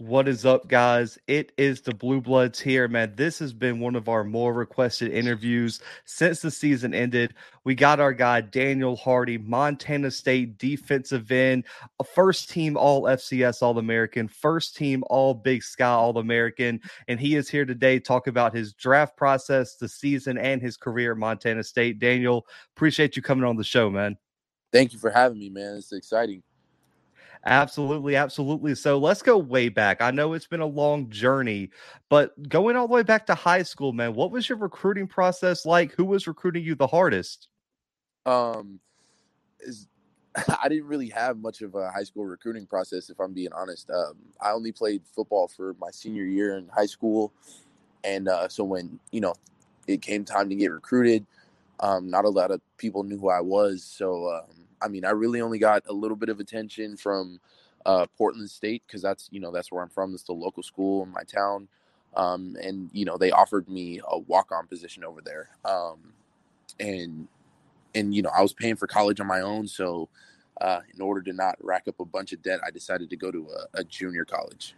What is up, guys? It is the Blue Bloods here, man. This has been one of our more requested interviews since the season ended. We got our guy Daniel Hardy, Montana State defensive end, a first team All FCS All American, first team All Big Sky All American, and he is here today to talk about his draft process, the season, and his career at Montana State. Daniel, appreciate you coming on the show, man. Thank you for having me, man. It's exciting. Absolutely, absolutely. So let's go way back. I know it's been a long journey, but going all the way back to high school, man, what was your recruiting process like? Who was recruiting you the hardest? Um, is I didn't really have much of a high school recruiting process, if I'm being honest. Um, I only played football for my senior year in high school, and uh, so when you know it came time to get recruited, um, not a lot of people knew who I was. So um, I mean, I really only got a little bit of attention from uh, Portland State because that's you know that's where I'm from. It's the local school in my town, um, and you know they offered me a walk on position over there, um, and and you know I was paying for college on my own, so uh, in order to not rack up a bunch of debt, I decided to go to a, a junior college.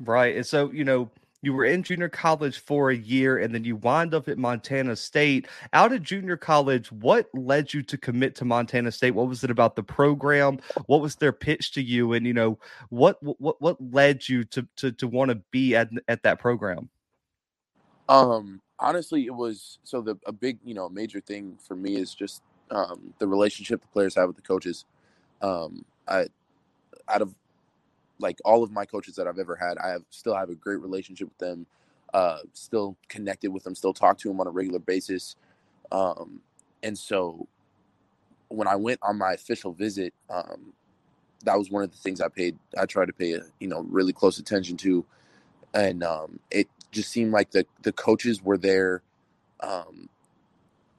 Right, and so you know you were in junior college for a year and then you wind up at Montana State. Out of junior college, what led you to commit to Montana State? What was it about the program? What was their pitch to you? And you know, what what what led you to to to want to be at at that program? Um honestly, it was so the a big, you know, major thing for me is just um the relationship the players have with the coaches. Um I out of like all of my coaches that I've ever had, I have still have a great relationship with them. Uh, still connected with them, still talk to them on a regular basis. Um, and so when I went on my official visit, um, that was one of the things I paid. I tried to pay, a, you know, really close attention to, and um, it just seemed like the the coaches were there, um,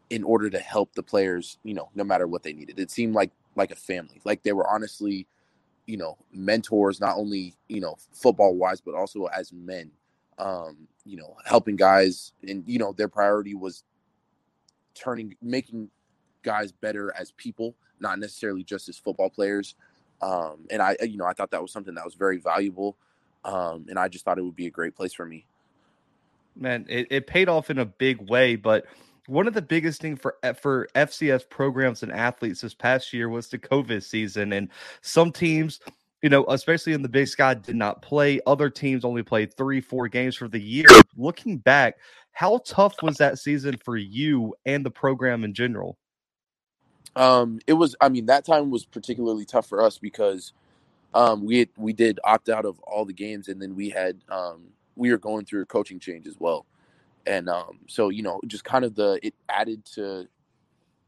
in order to help the players. You know, no matter what they needed, it seemed like like a family. Like they were honestly you know mentors not only you know football wise but also as men um you know helping guys and you know their priority was turning making guys better as people not necessarily just as football players. Um and i you know i thought that was something that was very valuable um and i just thought it would be a great place for me. Man it, it paid off in a big way but one of the biggest things for for FCS programs and athletes this past year was the COVID season, and some teams, you know, especially in the Big Sky, did not play. Other teams only played three, four games for the year. Looking back, how tough was that season for you and the program in general? Um, it was. I mean, that time was particularly tough for us because um, we had, we did opt out of all the games, and then we had um, we were going through a coaching change as well and um, so you know just kind of the it added to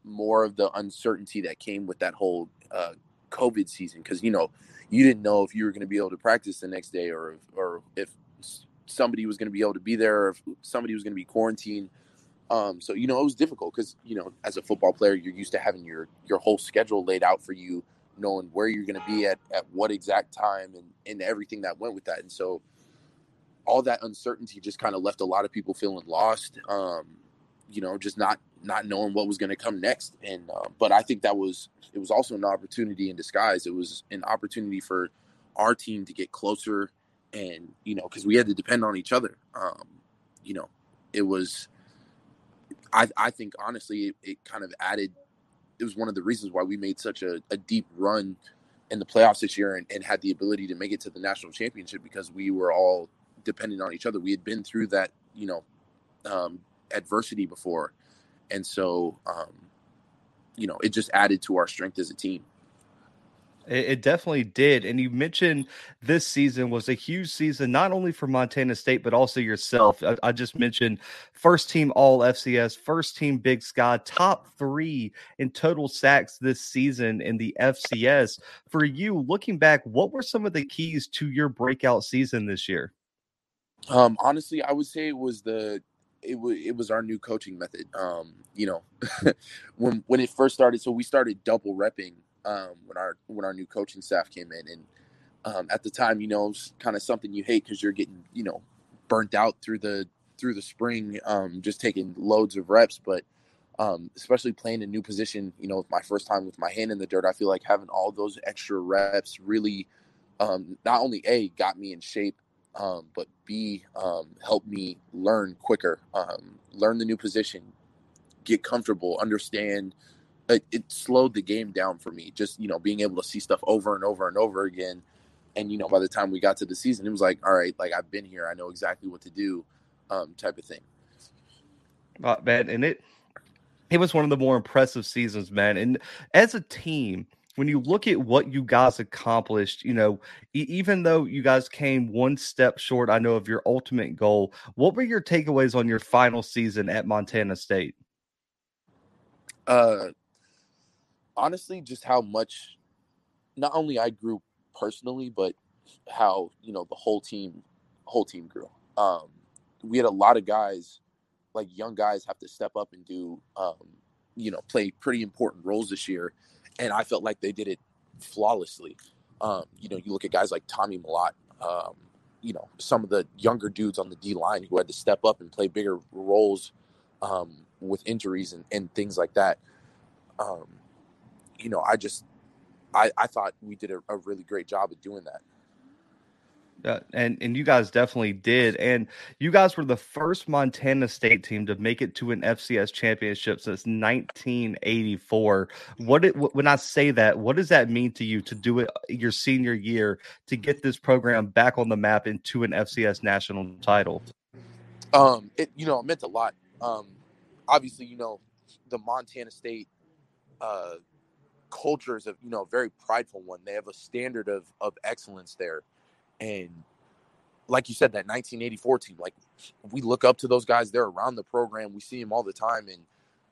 more of the uncertainty that came with that whole uh, covid season because you know you didn't know if you were going to be able to practice the next day or or if somebody was going to be able to be there or if somebody was going to be quarantined. Um, so you know it was difficult because you know as a football player you're used to having your your whole schedule laid out for you knowing where you're going to be at at what exact time and and everything that went with that. And so all that uncertainty just kind of left a lot of people feeling lost. Um, you know, just not not knowing what was going to come next. And uh, but I think that was it was also an opportunity in disguise. It was an opportunity for our team to get closer, and you know, because we had to depend on each other. Um, you know, it was. I I think honestly, it, it kind of added. It was one of the reasons why we made such a, a deep run in the playoffs this year and, and had the ability to make it to the national championship because we were all depending on each other. We had been through that, you know, um, adversity before, and so um, you know, it just added to our strength as a team. It, definitely did. And you mentioned this season was a huge season, not only for Montana State, but also yourself. I, I, just mentioned first team All FCS, first team Big Sky, top three in total sacks this season in the FCS. For you, looking back, what were some of the keys to your breakout season this year? Um, honestly, I would say it was the it was it was our new coaching method. Um, you know, when when it first started, so we started double repping um, when our when our new coaching staff came in, and um, at the time, you know, it was kind of something you hate because you're getting you know burnt out through the through the spring, um, just taking loads of reps, but. Um, especially playing a new position, you know, my first time with my hand in the dirt, I feel like having all those extra reps really um, not only a got me in shape, um, but b um, helped me learn quicker, um, learn the new position, get comfortable, understand. It, it slowed the game down for me. Just you know, being able to see stuff over and over and over again, and you know, by the time we got to the season, it was like, all right, like I've been here, I know exactly what to do, um, type of thing. Uh, man, and it it was one of the more impressive seasons, man. And as a team, when you look at what you guys accomplished, you know, e- even though you guys came one step short, I know of your ultimate goal. What were your takeaways on your final season at Montana State? Uh, honestly, just how much not only I grew personally, but how you know the whole team, whole team grew. Um, we had a lot of guys like young guys have to step up and do, um, you know, play pretty important roles this year. And I felt like they did it flawlessly. Um, you know, you look at guys like Tommy Mellott, um, you know, some of the younger dudes on the D line who had to step up and play bigger roles um, with injuries and, and, things like that. Um, you know, I just, I, I thought we did a, a really great job of doing that. Uh, and and you guys definitely did, and you guys were the first Montana State team to make it to an FCS championship since 1984. What it, when I say that, what does that mean to you to do it uh, your senior year to get this program back on the map into an FCS national title? Um, it you know it meant a lot. Um, obviously, you know the Montana State uh, culture is a you know very prideful one. They have a standard of of excellence there and like you said, that 1984 team, like we look up to those guys. They're around the program. We see them all the time. And,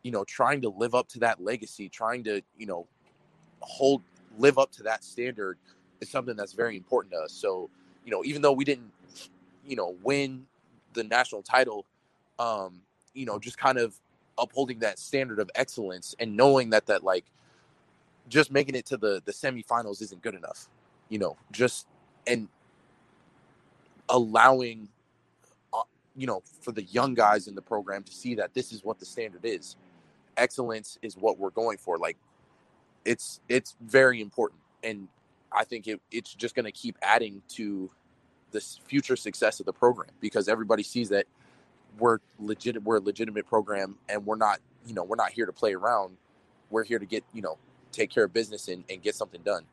you know, trying to live up to that legacy, trying to, you know, hold, live up to that standard is something that's very important to us. So, you know, even though we didn't, you know, win the national title, um, you know, just kind of upholding that standard of excellence and knowing that, that like, just making it to the the semifinals isn't good enough, you know, just, and allowing uh, you know for the young guys in the program to see that this is what the standard is. Excellence is what we're going for. Like it's it's very important. And i think it, it's just going to keep adding to this future success of the program because everybody sees that we're legit we're a legitimate program and we're not you know we're not here to play around. We're here to get you know take care of business and, and get something done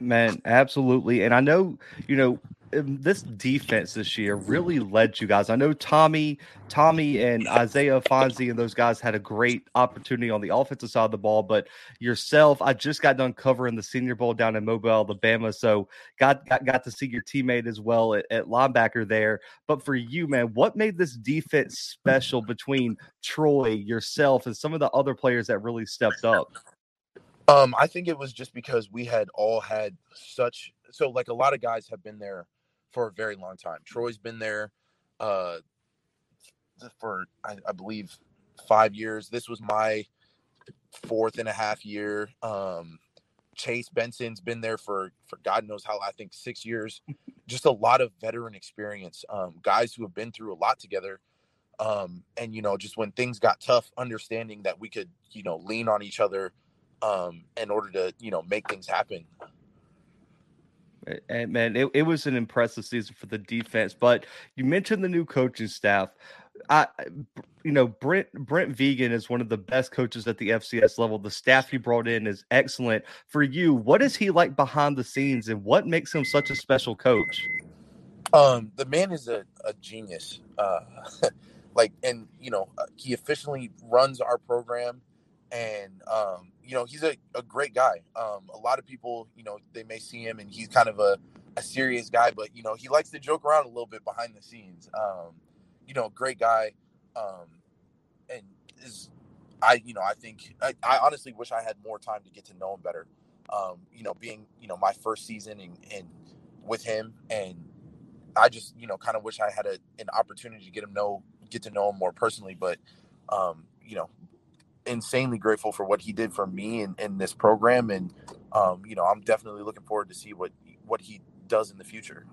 man absolutely and i know you know um, this defense this year really led you guys. I know Tommy, Tommy, and Isaiah Ifanse and those guys had a great opportunity on the offensive side of the ball. But yourself, I just got done covering the Senior Bowl down in Mobile, Alabama, so got got, got to see your teammate as well at, at linebacker there. But for you, man, what made this defense special between Troy, yourself, and some of the other players that really stepped up? Um, I think it was just because we had all had such so like a lot of guys have been there for a very long time. Troy's been there uh, for I, I, believe five years. This was my fourth and a half year. Um, Chase Benson's been there for for God knows how I think six years. Just a lot of veteran experience, um, guys who have been through a lot together. Um, and you know, just when things got tough, understanding that we could you know lean on each other um, in order to you know make things happen. And man, it, it was an impressive season for the defense. But you mentioned the new coaching staff. I, you know, Brent Brent Vigen is one of the best coaches at the FCS level. The staff he brought in is excellent. For you, what is he like behind the scenes, and what makes him such a special coach? Um, the man is a, a genius. Uh, like, and you know, uh, he officially runs our program, and um, you know, he's a, a great guy. Um, a lot of people, you know, they may see him and he's kind of a, a serious guy, but you know, he likes to joke around a little bit behind the scenes. Um, you know, great guy. Um, and is I, you know, I think I, I, honestly wish I had more time to get to know him better. Um, you know, being, you know, my first season and, and with him and I just, you know, kind of wish I had a, an opportunity to get him know, get to know him more personally, but, um, you know, insanely grateful for what he did for me in, in this program, and um, you know, I'm definitely looking forward to see what what he does in the future.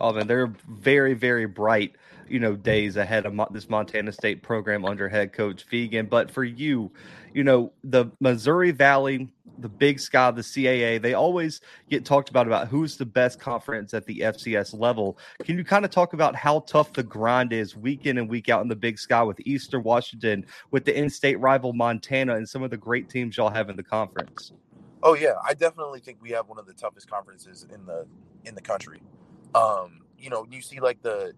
Oh man, they're very, very bright, you know, days ahead of this Montana State program under head coach Vigen. But for you, you know, the Missouri Valley the Big Sky, the CAA, they always get talked about about who's the best conference at the FCS level. Can you kind of talk about how tough the grind is week in and week out in the Big Sky with Eastern Washington, with the in-state rival Montana, and some of the great teams y'all have in the conference? Oh yeah, I definitely think we have one of the toughest conferences in the in the country. Um, you know, you see like the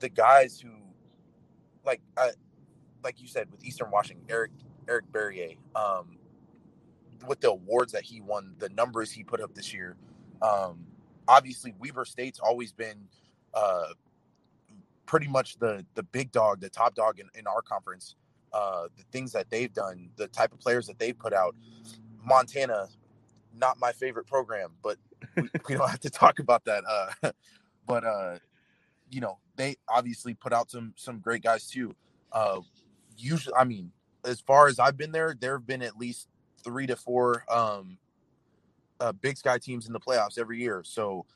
the guys who like I, like you said with Eastern Washington, Eric Eric Barriere, um, with the awards that he won, the numbers he put up this year. Um, obviously, Weber State's always been uh, pretty much the the big dog, the top dog in, in our conference. Uh, the things that they've done, the type of players that they've put out. Montana, not my favorite program, but we, we don't have to talk about that. Uh, but uh, you know, they obviously put out some some great guys too. Uh, usually, I mean, as far as I've been there, there have been at least three to four um, uh, Big Sky teams in the playoffs every year. So,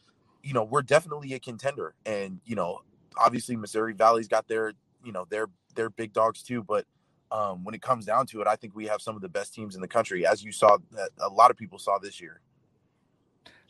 you know, we're definitely a contender, and you know, obviously Missouri Valley's got their, you know, their their big dogs too. But um, when it comes down to it, I think we have some of the best teams in the country, as you saw that a lot of people saw this year.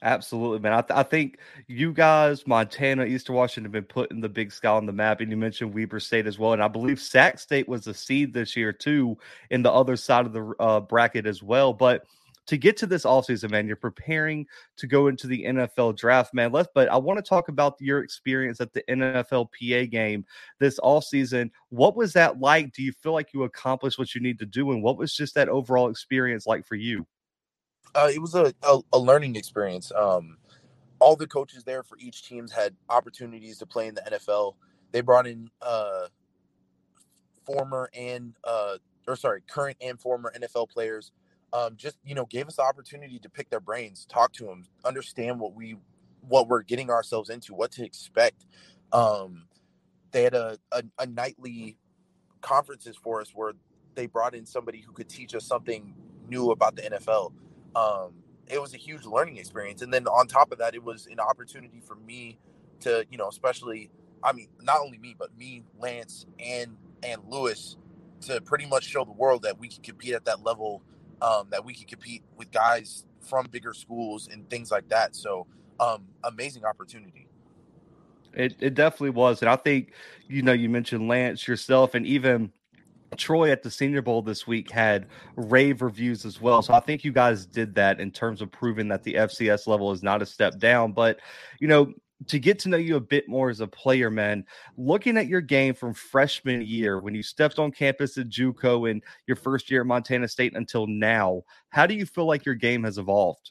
Absolutely, man. I, th- I, think you guys, Montana, Eastern Washington, have been putting the Big Sky on the map, and you mentioned Weber State as well. And I believe Sac State was a seed this year too, in the other side of the uh, bracket as well. But to get to this offseason, man, you're preparing to go into the NFL draft, man. Let's, but I want to talk about your experience at the NFLPA game this offseason. What was that like? Do you feel like you accomplished what you need to do? And what was just that overall experience like for you? Uh, it was a, a, a learning experience. Um, all the coaches there for each teams had opportunities to play in the NFL. They brought in uh, former and uh, or sorry, current and former NFL players. Um, just you know, gave us the opportunity to pick their brains, talk to them, understand what we what we're getting ourselves into, what to expect. Um, they had a, a, a nightly conferences for us where they brought in somebody who could teach us something new about the NFL um, it was a huge learning experience. And then on top of that, it was an opportunity for me to, you know, especially, I mean, not only me, but me, Lance, and and Lewis, to pretty much show the world that we can compete at that level, um, that we can compete with guys from bigger schools and things like that. So, um, amazing opportunity. It, it definitely was. And I think, you know, you mentioned Lance yourself and even Troy at the Senior Bowl this week had rave reviews as well. So I think you guys did that in terms of proving that the FCS level is not a step down. But, you know, to get to know you a bit more as a player, man, looking at your game from freshman year when you stepped on campus at JUCO in your first year at Montana State until now, how do you feel like your game has evolved?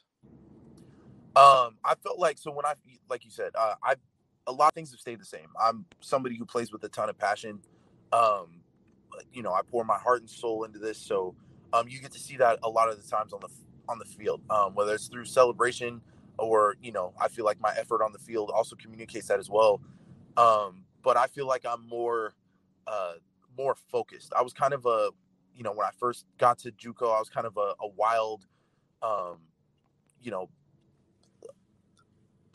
Um, I felt like so when I like you said, uh, I a lot of things have stayed the same. I'm somebody who plays with a ton of passion. Um, you know I pour my heart and soul into this. So um, you get to see that a lot of the times on the on the field, um, whether it's through celebration or you know I feel like my effort on the field also communicates that as well. Um, but I feel like I'm more uh, more focused. I was kind of a you know when I first got to JUCO, I was kind of a, a wild, um, you know,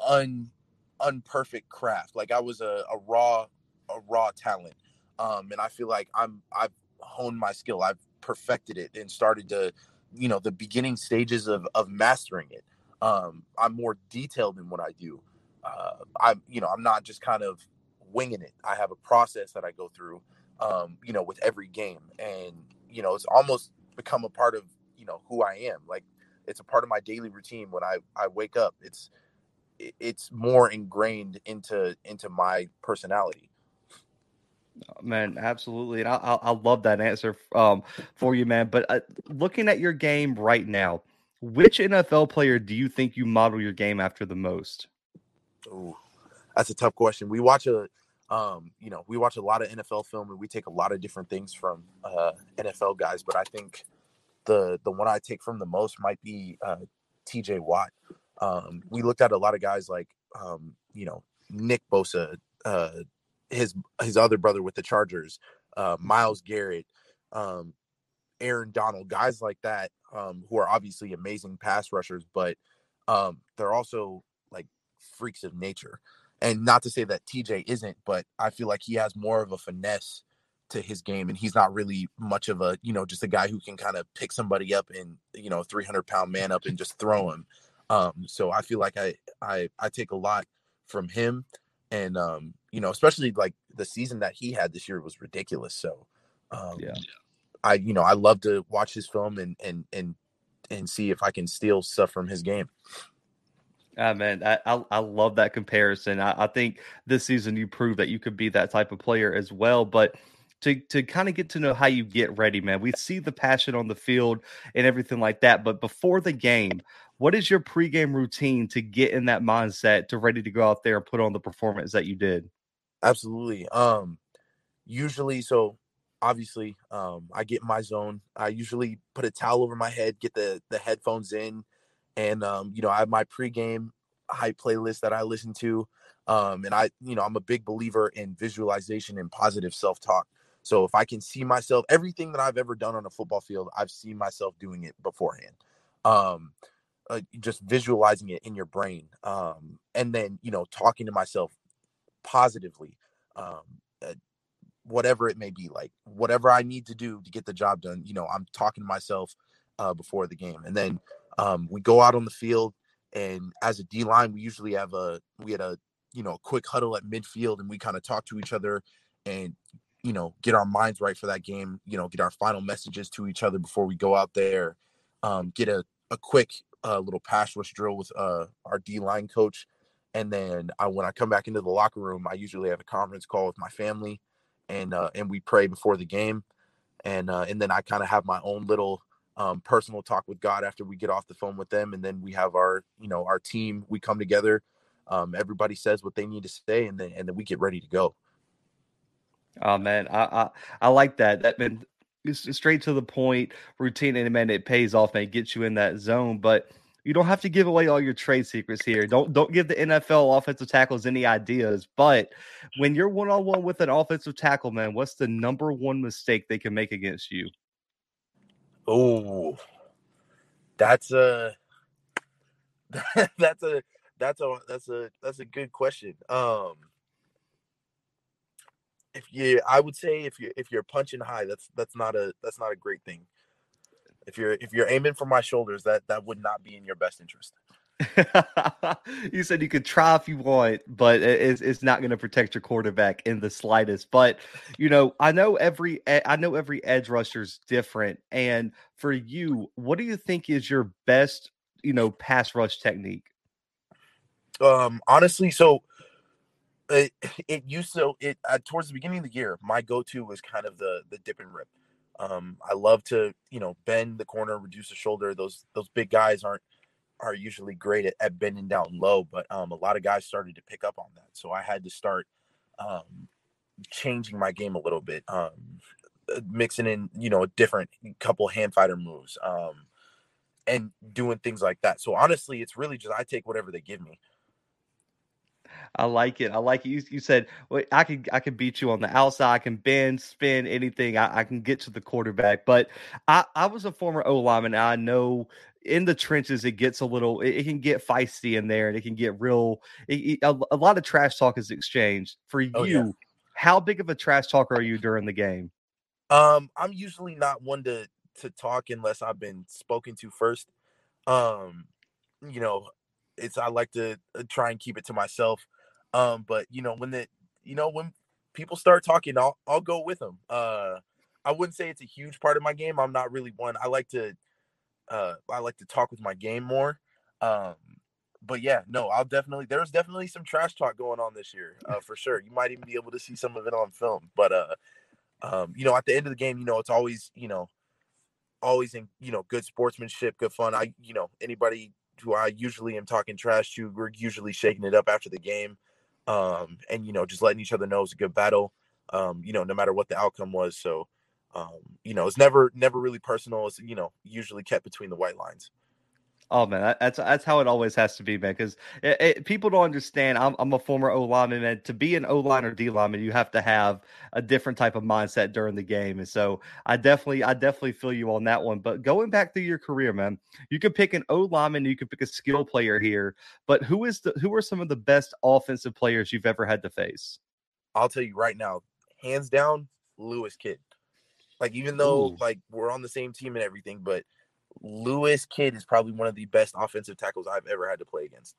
un unperfect craft. Like I was a, a raw a raw talent um, and I feel like I'm I've honed my skill. I've perfected it and started to, you know, the beginning stages of of mastering it. Um, I'm more detailed in what I do. Uh, I'm you know I'm not just kind of winging it. I have a process that I go through, um, you know, with every game, and you know it's almost become a part of you know who I am. Like it's a part of my daily routine when I I wake up. It's it's more ingrained into into my personality Man, absolutely, and I, I, I love that answer um, for you, man. But uh, looking at your game right now, which NFL player do you think you model your game after the most? Ooh, that's a tough question. We watch a, um, you know, we watch a lot of NFL film and we take a lot of different things from uh, NFL guys. But I think the the one I take from the most might be uh, T.J. Watt. Um, we looked at a lot of guys like, um, you know, Nick Bosa, uh, his his other brother with the Chargers, uh, Myles Garrett, um, Aaron Donald, guys like that, um, who are obviously amazing pass rushers, but um, they're also like freaks of nature. And not to say that TJ isn't, but I feel like he has more of a finesse to his game, and he's not really much of a you know just a guy who can kind of pick somebody up and you know 300 pound man up and just throw him. Um, so I feel like I I I take a lot from him, and um, you know especially like the season that he had this year was ridiculous. So um, yeah, I you know I love to watch his film and and and and see if I can steal stuff from his game. Ah, man, I, I, I love that comparison. I, I think this season you proved that you could be that type of player as well. But to to kind of get to know how you get ready, man. We see the passion on the field and everything like that. But before the game, what is your pregame routine to get in that mindset to ready to go out there and put on the performance that you did? Absolutely. Um, usually, so obviously, um, I get my zone. I usually put a towel over my head, get the the headphones in, and um, you know, I have my pregame hype playlist that I listen to. Um, and I, you know, I'm a big believer in visualization and positive self talk. So if I can see myself, everything that I've ever done on a football field, I've seen myself doing it beforehand. Um, uh, just visualizing it in your brain, um, and then you know, talking to myself positively, um, uh, whatever it may be, like whatever I need to do to get the job done. You know, I'm talking to myself uh, before the game, and then um, we go out on the field, and as a D line, we usually have a we had a you know a quick huddle at midfield, and we kind of talk to each other and you know get our minds right for that game. You know, get our final messages to each other before we go out there. Um, get a a quick uh, little pass rush drill with uh, our D line coach, and then I, when I come back into the locker room, I usually have a conference call with my family, and uh, and we pray before the game, and uh, and then I kind of have my own little um, personal talk with God after we get off the phone with them, and then we have our you know our team. We come together. Um, everybody says what they need to say, and then and then we get ready to go. Oh man, I I, I like that. That been straight to the point routine, and man, it pays off and it gets you in that zone. But you don't have to give away all your trade secrets here. Don't don't give the NFL offensive tackles any ideas. But when you're one on one with an offensive tackle, man, what's the number one mistake they can make against you? Oh, that's a that's a that's a that's a that's a good question. Um, if you, I would say if you if you're punching high, that's that's not a that's not a great thing. If you're if you're aiming for my shoulders, that that would not be in your best interest. you said you could try if you want, but it's, it's not going to protect your quarterback in the slightest. But you know, I know every I know every edge rusher is different. And for you, what do you think is your best, you know, pass rush technique? Um, honestly, so it, it used to it uh, towards the beginning of the year, my go-to was kind of the the dip and rip. Um, I love to you know bend the corner, reduce the shoulder. Those those big guys aren't are usually great at, at bending down low, but um, a lot of guys started to pick up on that. So I had to start um, changing my game a little bit, um, uh, mixing in, you know, a different couple hand fighter moves um, and doing things like that. So honestly, it's really just I take whatever they give me. I like it. I like it. You, you said well, I can I can beat you on the outside. I can bend, spin, anything. I, I can get to the quarterback. But I, I was a former O lineman. I know in the trenches it gets a little. It, it, can get feisty in there, and it can get real. It, a, a, lot of trash talk is exchanged. For you, oh, yeah. how big of a trash talker are you during the game? Um, I'm usually not one to to talk unless I've been spoken to first. Um, you know, it's I like to uh, try and keep it to myself. Um, but you know, when the you know when people start talking, I'll I'll go with them. Uh, I wouldn't say it's a huge part of my game. I'm not really one. I like to uh, I like to talk with my game more. Um, but yeah, no, I'll definitely. There's definitely some trash talk going on this year, uh, for sure. You might even be able to see some of it on film. But uh, um, you know, at the end of the game, you know, it's always you know, always in you know, good sportsmanship, good fun. I you know, anybody who I usually am talking trash to, we're usually shaking it up after the game um, and you know just letting each other know it's a good battle. Um, you know, no matter what the outcome was. So, um, you know, it's never never really personal. It's you know usually kept between the white lines. Oh man, that's that's how it always has to be, man. Because people don't understand. I'm I'm a former O lineman, and to be an O line or D lineman, you have to have a different type of mindset during the game. And so I definitely I definitely feel you on that one. But going back through your career, man, you could pick an O lineman, you could pick a skill player here. But who is the who are some of the best offensive players you've ever had to face? I'll tell you right now, hands down, Lewis Kidd. Like even though Ooh. like we're on the same team and everything, but Lewis Kidd is probably one of the best offensive tackles I've ever had to play against.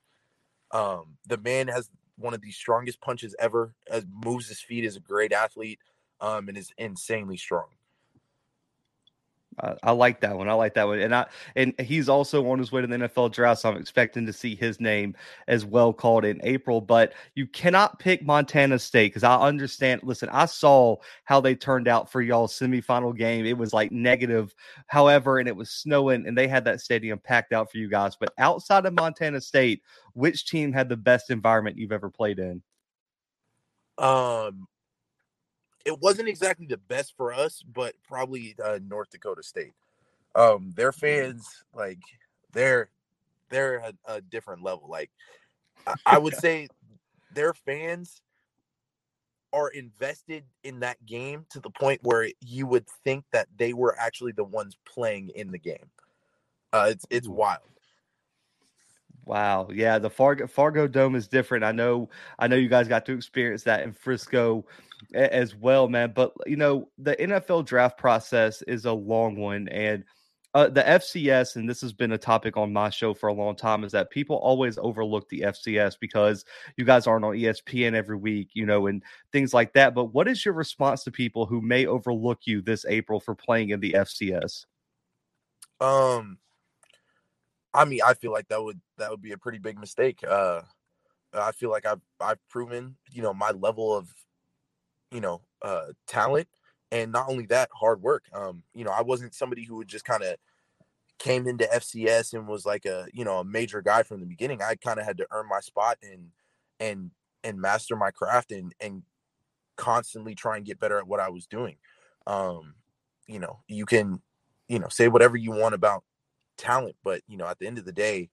Um, the man has one of the strongest punches ever. As moves his feet, is a great athlete, um, and is insanely strong. I, I like that one. I like that one, and I and he's also on his way to the NFL draft, so I'm expecting to see his name as well called in April. But you cannot pick Montana State because I understand. Listen, I saw how they turned out for y'all semifinal game. It was like negative, however, and it was snowing, and they had that stadium packed out for you guys. But outside of Montana State, which team had the best environment you've ever played in? Um, it wasn't exactly the best for us, but probably uh, North Dakota State. Um, their fans, like they're they're a, a different level. Like I, I would say, their fans are invested in that game to the point where you would think that they were actually the ones playing in the game. Uh, it's it's wild. Wow. Yeah, the Fargo Fargo Dome is different. I know I know you guys got to experience that in Frisco as well, man. But you know, the NFL draft process is a long one and uh, the FCS, and this has been a topic on my show for a long time, is that people always overlook the FCS because you guys aren't on ESPN every week, you know, and things like that. But what is your response to people who may overlook you this April for playing in the FCS? Um, I mean, I feel like that would that would be a pretty big mistake. Uh, I feel like I've I've proven, you know, my level of, you know, uh, talent, and not only that, hard work. Um, you know, I wasn't somebody who would just kind of came into FCS and was like a you know a major guy from the beginning. I kind of had to earn my spot and and and master my craft and and constantly try and get better at what I was doing. Um, you know, you can, you know, say whatever you want about talent, but you know, at the end of the day,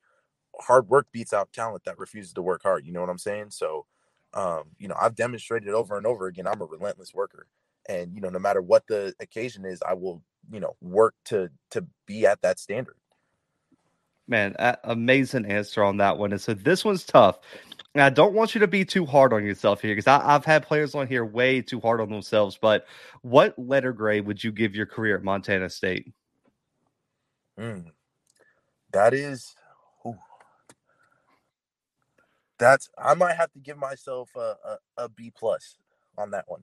hard work beats out talent that refuses to work hard. You know what I'm saying? So, um, you know, I've demonstrated over and over again. I'm a relentless worker, and you know, no matter what the occasion is, I will, you know, work to to be at that standard. Man, amazing answer on that one. And so this one's tough. And I don't want you to be too hard on yourself here because I've had players on here way too hard on themselves. But what letter grade would you give your career at Montana State? Mm. That is. That's I might have to give myself a, a, a B plus on that one.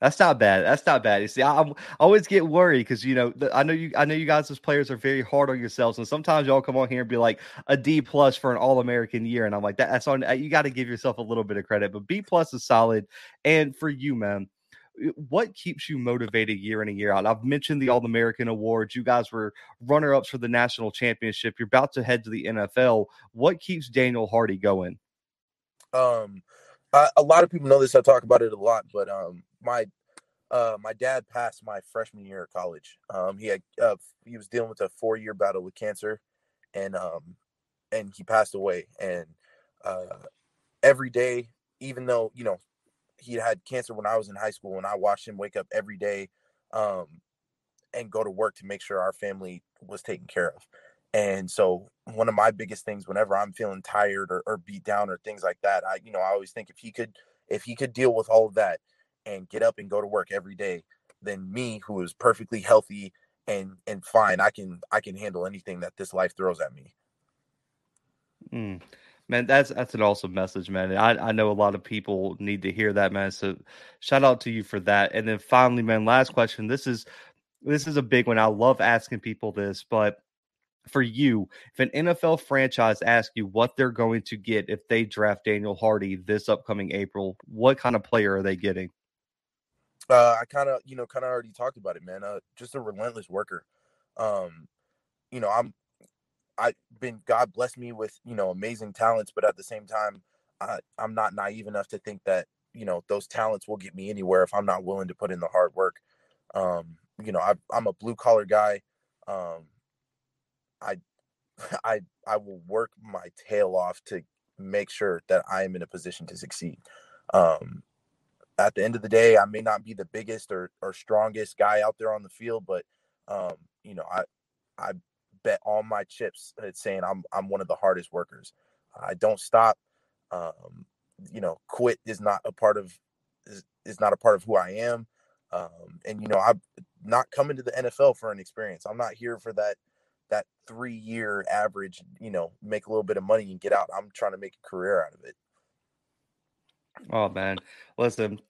That's not bad. That's not bad. You see, I, I'm- always get worried because you know I know you I know you guys as players are very hard on yourselves, and sometimes y'all come on here and be like a D plus for an All American year, and I'm like that, that's on. Uh, you got to give yourself a little bit of credit, but B plus is solid. And for you, man, what keeps you motivated year in and year out? I've mentioned the All American Awards. You guys were runner ups for the national championship. You're about to head to the NFL. What keeps Daniel Hardy going? Um, I, a lot of people know this. I talk about it a lot, but um, my uh, my dad passed my freshman year of college. Um, he had uh, he was dealing with a four year battle with cancer, and um, and he passed away. And uh, every day, even though you know he had cancer when I was in high school, and I watched him wake up every day, um, and go to work to make sure our family was taken care of. And so one of my biggest things whenever I'm feeling tired or, or beat down or things like that, I you know I always think if he could if he could deal with all of that and get up and go to work every day, then me who is perfectly healthy and and fine, I can I can handle anything that this life throws at me. Mm. Man, that's that's an awesome message, man. I, I know a lot of people need to hear that, man. So shout out to you for that. And then finally, man, last question. This is this is a big one. I love asking people this, but for you, if an NFL franchise asks you what they're going to get if they draft Daniel Hardy this upcoming April, what kind of player are they getting? Uh, I kind of you know kind of already talked about it, man. Uh, just a relentless worker. Um, you know I'm I've been God bless me with you know amazing talents, but at the same time, I, I'm not naive enough to think that you know those talents will get me anywhere if I'm not willing to put in the hard work. Um, you know, I, I'm a blue collar guy. Um, I, I, I will work my tail off to make sure that I am in a position to succeed. Um, at the end of the day, I may not be the biggest or, or strongest guy out there on the field, but um, you know, I, I bet all my chips saying I'm I'm one of the hardest workers. I don't stop. Um, you know, quit is not a part of is, is not a part of who I am. Um, and you know, I'm not coming to the NFL for an experience. I'm not here for that that three year average. You know, make a little bit of money and get out. I'm trying to make a career out of it. Oh man, listen,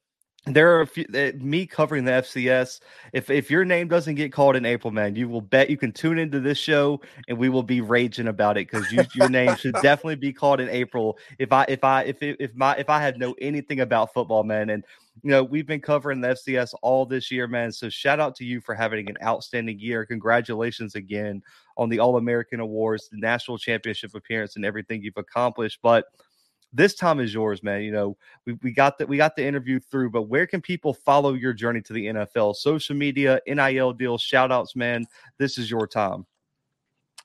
there are a few uh, me covering the FCS. If if your name doesn't get called in April, man, you will bet you can tune into this show and we will be raging about it because you, your name should definitely be called in April. If I if I if if my if I had know anything about football, man, and you know we've been covering the FCS all this year, man. So shout out to you for having an outstanding year. Congratulations again on the All American Awards, the national championship appearance, and everything you've accomplished. But this time is yours, man. You know, we, we got that we got the interview through, but where can people follow your journey to the NFL? Social media, NIL deals, shout outs, man. This is your time.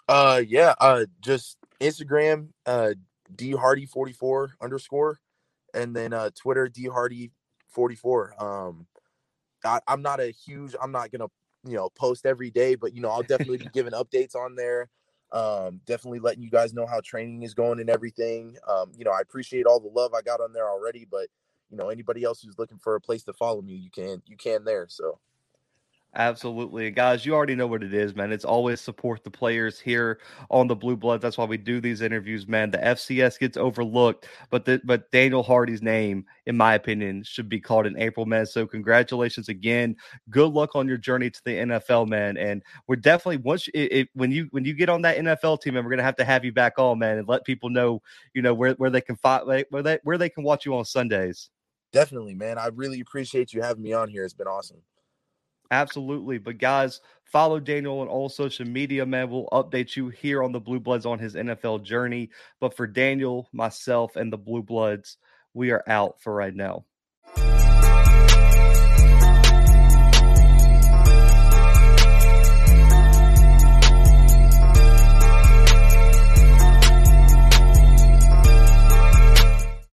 Uh yeah, uh just Instagram, uh D Hardy 44 underscore, and then uh Twitter D Hardy 44. Um I, I'm not a huge, I'm not gonna, you know, post every day, but you know, I'll definitely be giving updates on there. Um, definitely letting you guys know how training is going and everything. Um, you know, I appreciate all the love I got on there already, but you know, anybody else who's looking for a place to follow me, you can you can there. So Absolutely. Guys, you already know what it is, man. It's always support the players here on the Blue Blood. That's why we do these interviews, man. The FCS gets overlooked, but the, but Daniel Hardy's name, in my opinion, should be called in April, man. So congratulations again. Good luck on your journey to the NFL, man. And we're definitely once it, it, when you when you get on that NFL team, and we're gonna have to have you back on, man, and let people know, you know, where where they can fight where they where they can watch you on Sundays. Definitely, man. I really appreciate you having me on here. It's been awesome. Absolutely. But guys, follow Daniel on all social media, man. We'll update you here on the Blue Bloods on his NFL journey. But for Daniel, myself, and the Blue Bloods, we are out for right now.